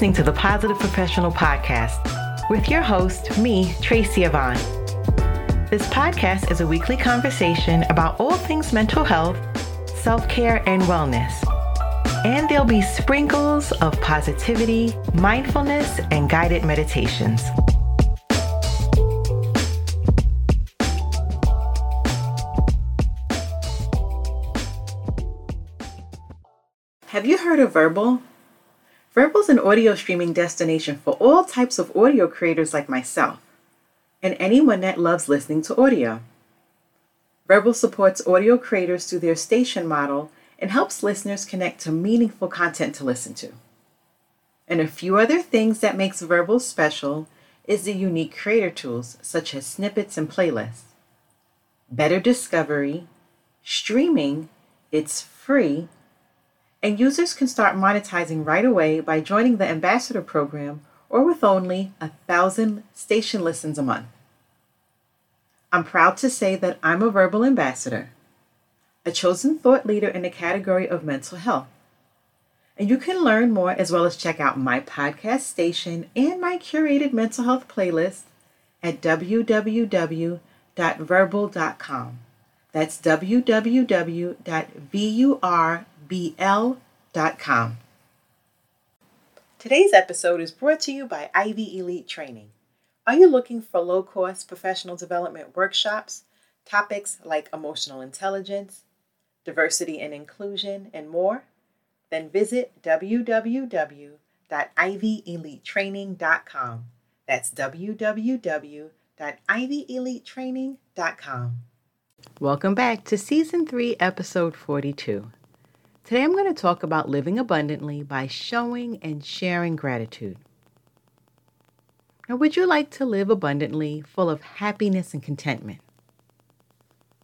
listening to the Positive Professional Podcast with your host, me, Tracy Yvonne. This podcast is a weekly conversation about all things mental health, self care, and wellness. And there'll be sprinkles of positivity, mindfulness, and guided meditations. Have you heard of Vurbl? Vurbl is an audio streaming destination for all types of audio creators like myself and anyone that loves listening to audio. Vurbl supports audio creators through their station model and helps listeners connect to meaningful content to listen to. And a few other things that makes Vurbl special is the unique creator tools such as snippets and playlists. Better discovery, streaming, it's free, and users can start monetizing right away by joining the ambassador program or with only a thousand station listens a month. I'm proud to say that I'm a Vurbl ambassador, a chosen thought leader in the category of mental health. And you can learn more as well as check out my podcast station and my curated mental health playlist at www.vurbl.com. That's www.vurbl.com. Today's episode is brought to you by Ivy Elite Training. Are you looking for low cost professional development workshops, topics like emotional intelligence, diversity and inclusion, and more? Then visit www.ivyelitetraining.com. That's www.ivyelitetraining.com. Welcome back to Season 3, Episode 42. Today I'm going to talk about living abundantly by showing and sharing gratitude. Now, would you like to live abundantly, full of happiness and contentment?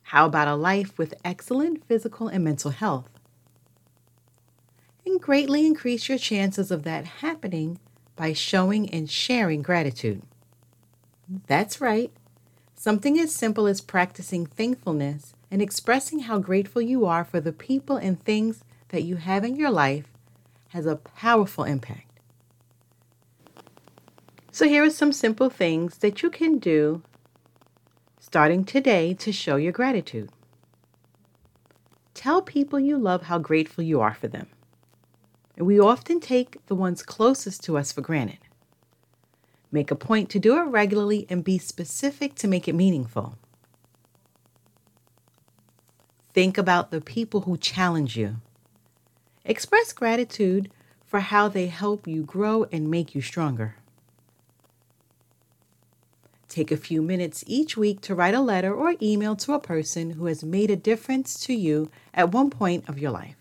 How about a life with excellent physical and mental health? And greatly increase your chances of that happening by showing and sharing gratitude. That's right. Something as simple as practicing thankfulness and expressing how grateful you are for the people and things that you have in your life has a powerful impact. So, here are some simple things that you can do starting today to show your gratitude. Tell people you love how grateful you are for them. We often take the ones closest to us for granted. Make a point to do it regularly and be specific to make it meaningful. Think about the people who challenge you. Express gratitude for how they help you grow and make you stronger. Take a few minutes each week to write a letter or email to a person who has made a difference to you at one point of your life.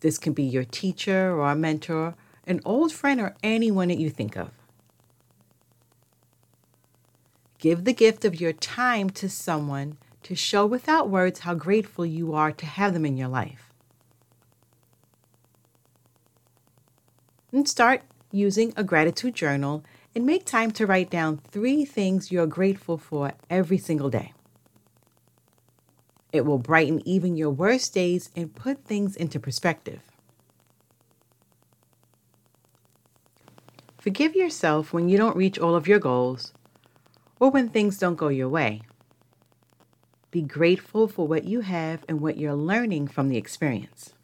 This can be your teacher or a mentor, an old friend, or anyone that you think of. Give the gift of your time to someone to show without words how grateful you are to have them in your life. and start using a gratitude journal and make time to write down three things you're grateful for every single day. It will brighten even your worst days and put things into perspective. Forgive yourself when you don't reach all of your goals or when things don't go your way. Be grateful for what you have and what you're learning from the experience.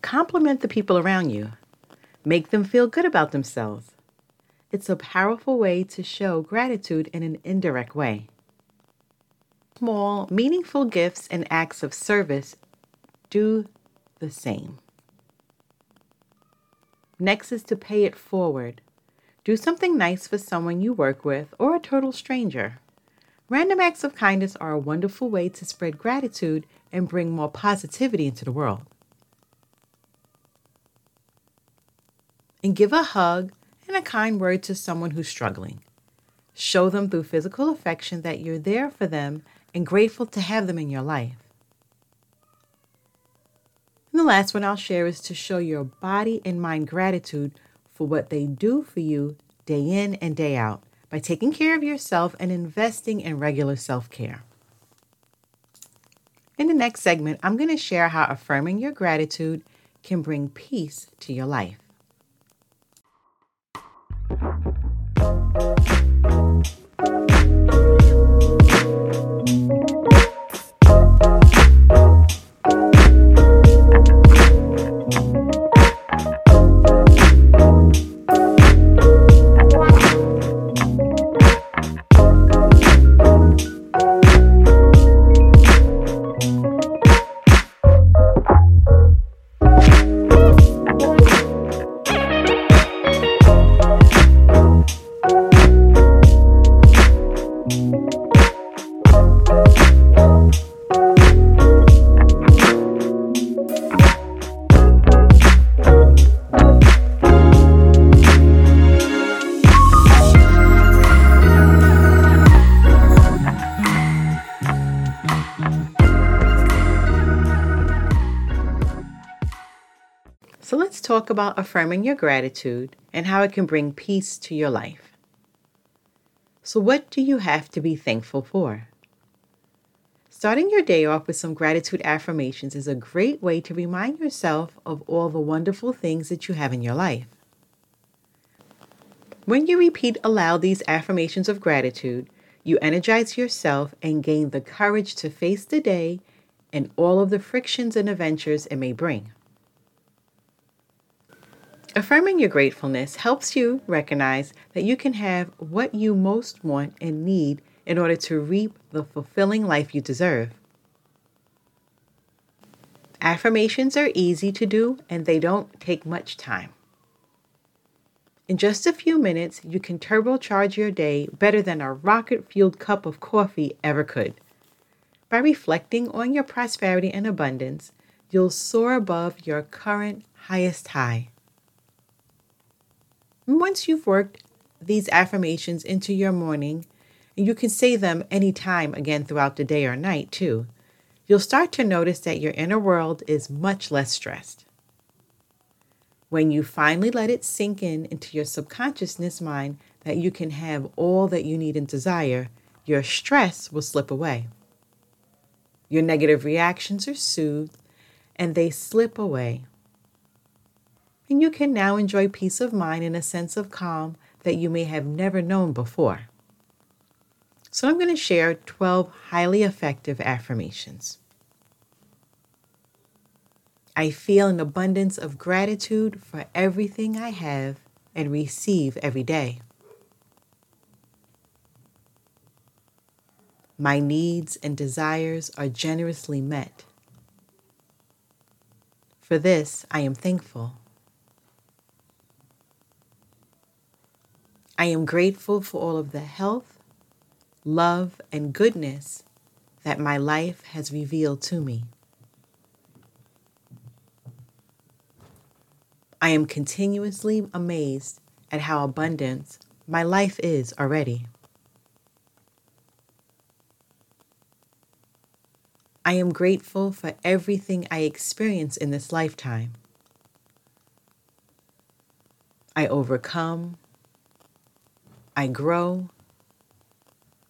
Compliment the people around you. Make them feel good about themselves. It's a powerful way to show gratitude in an indirect way. Small, meaningful gifts and acts of service do the same. Next is to pay it forward. Do something nice for someone you work with or a total stranger. Random acts of kindness are a wonderful way to spread gratitude and bring more positivity into the world. and give a hug and a kind word to someone who's struggling. Show them through physical affection that you're there for them and grateful to have them in your life. Last one I'll share is to show your body and mind gratitude for what they do for you day in and day out by taking care of yourself and investing in regular self care. In the next segment, I'm going to share how affirming your gratitude can bring peace to your life. So let's talk about affirming your gratitude and how it can bring peace to your life. So, what do you have to be thankful for? Starting your day off with some gratitude affirmations is a great way to remind yourself of all the wonderful things that you have in your life. When you repeat aloud these affirmations of gratitude, you energize yourself and gain the courage to face the day and all of the frictions and adventures it may bring. Affirming your gratefulness helps you recognize that you can have what you most want and need in order to reap the fulfilling life you deserve. Affirmations are easy to do and they don't take much time. In just a few minutes, you can turbocharge your day better than a rocket fueled cup of coffee ever could. By reflecting on your prosperity and abundance, you'll soar above your current highest high. Once you've worked these affirmations into your morning, and you can say them anytime again throughout the day or night too, you'll start to notice that your inner world is much less stressed. When you finally let it sink in into your subconsciousness mind that you can have all that you need and desire, your stress will slip away. Your negative reactions are soothed and they slip away and you can now enjoy peace of mind and a sense of calm that you may have never known before. So, I'm going to share 12 highly effective affirmations. I feel an abundance of gratitude for everything I have and receive every day. My needs and desires are generously met. For this, I am thankful. I am grateful for all of the health, love, and goodness that my life has revealed to me. I am continuously amazed at how abundant my life is already. I am grateful for everything I experience in this lifetime. I overcome I grow,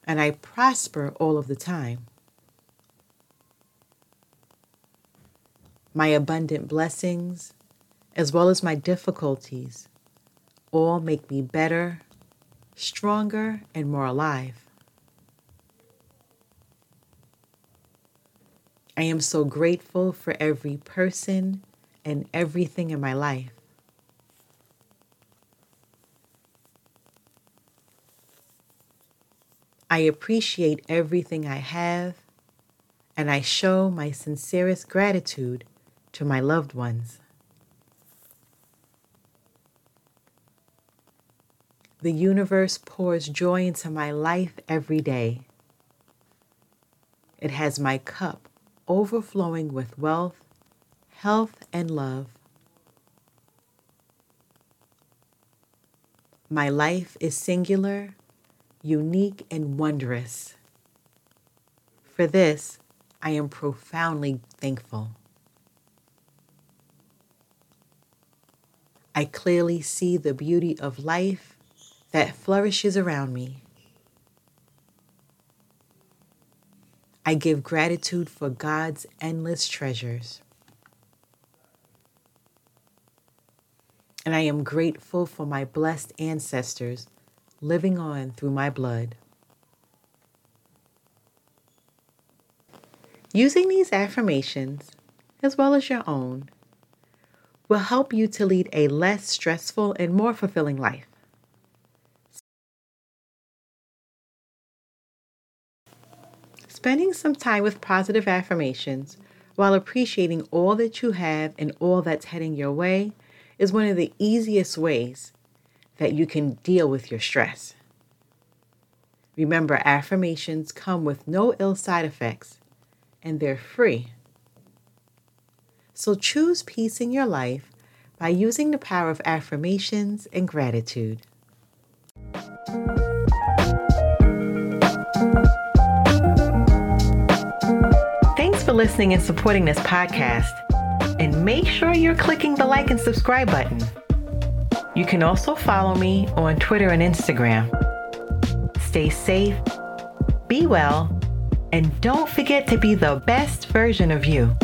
and I prosper all of the time. My abundant blessings, as well as my difficulties, all make me better, stronger, and more alive. I am so grateful for every person and everything in my life. I appreciate everything I have, and I show my sincerest gratitude to my loved ones. The universe pours joy into my life every day. It has my cup overflowing with wealth, health, and love. My life is singular unique, and wondrous. For this, I am profoundly thankful. I clearly see the beauty of life that flourishes around me. I give gratitude for God's endless treasures. and I am grateful for my blessed ancestors living on through my blood. Using these affirmations, as well as your own, will help you to lead a less stressful and more fulfilling life. Spending some time with positive affirmations while appreciating all that you have and all that's heading your way is one of the easiest ways that you can deal with your stress. Remember, affirmations come with no ill side effects and they're free. So choose peace in your life by using the power of affirmations and gratitude. Thanks for listening and supporting this podcast. And make sure you're clicking the like and subscribe button. You can also follow me on Twitter and Instagram. Stay safe, be well, and don't forget to be the best version of you.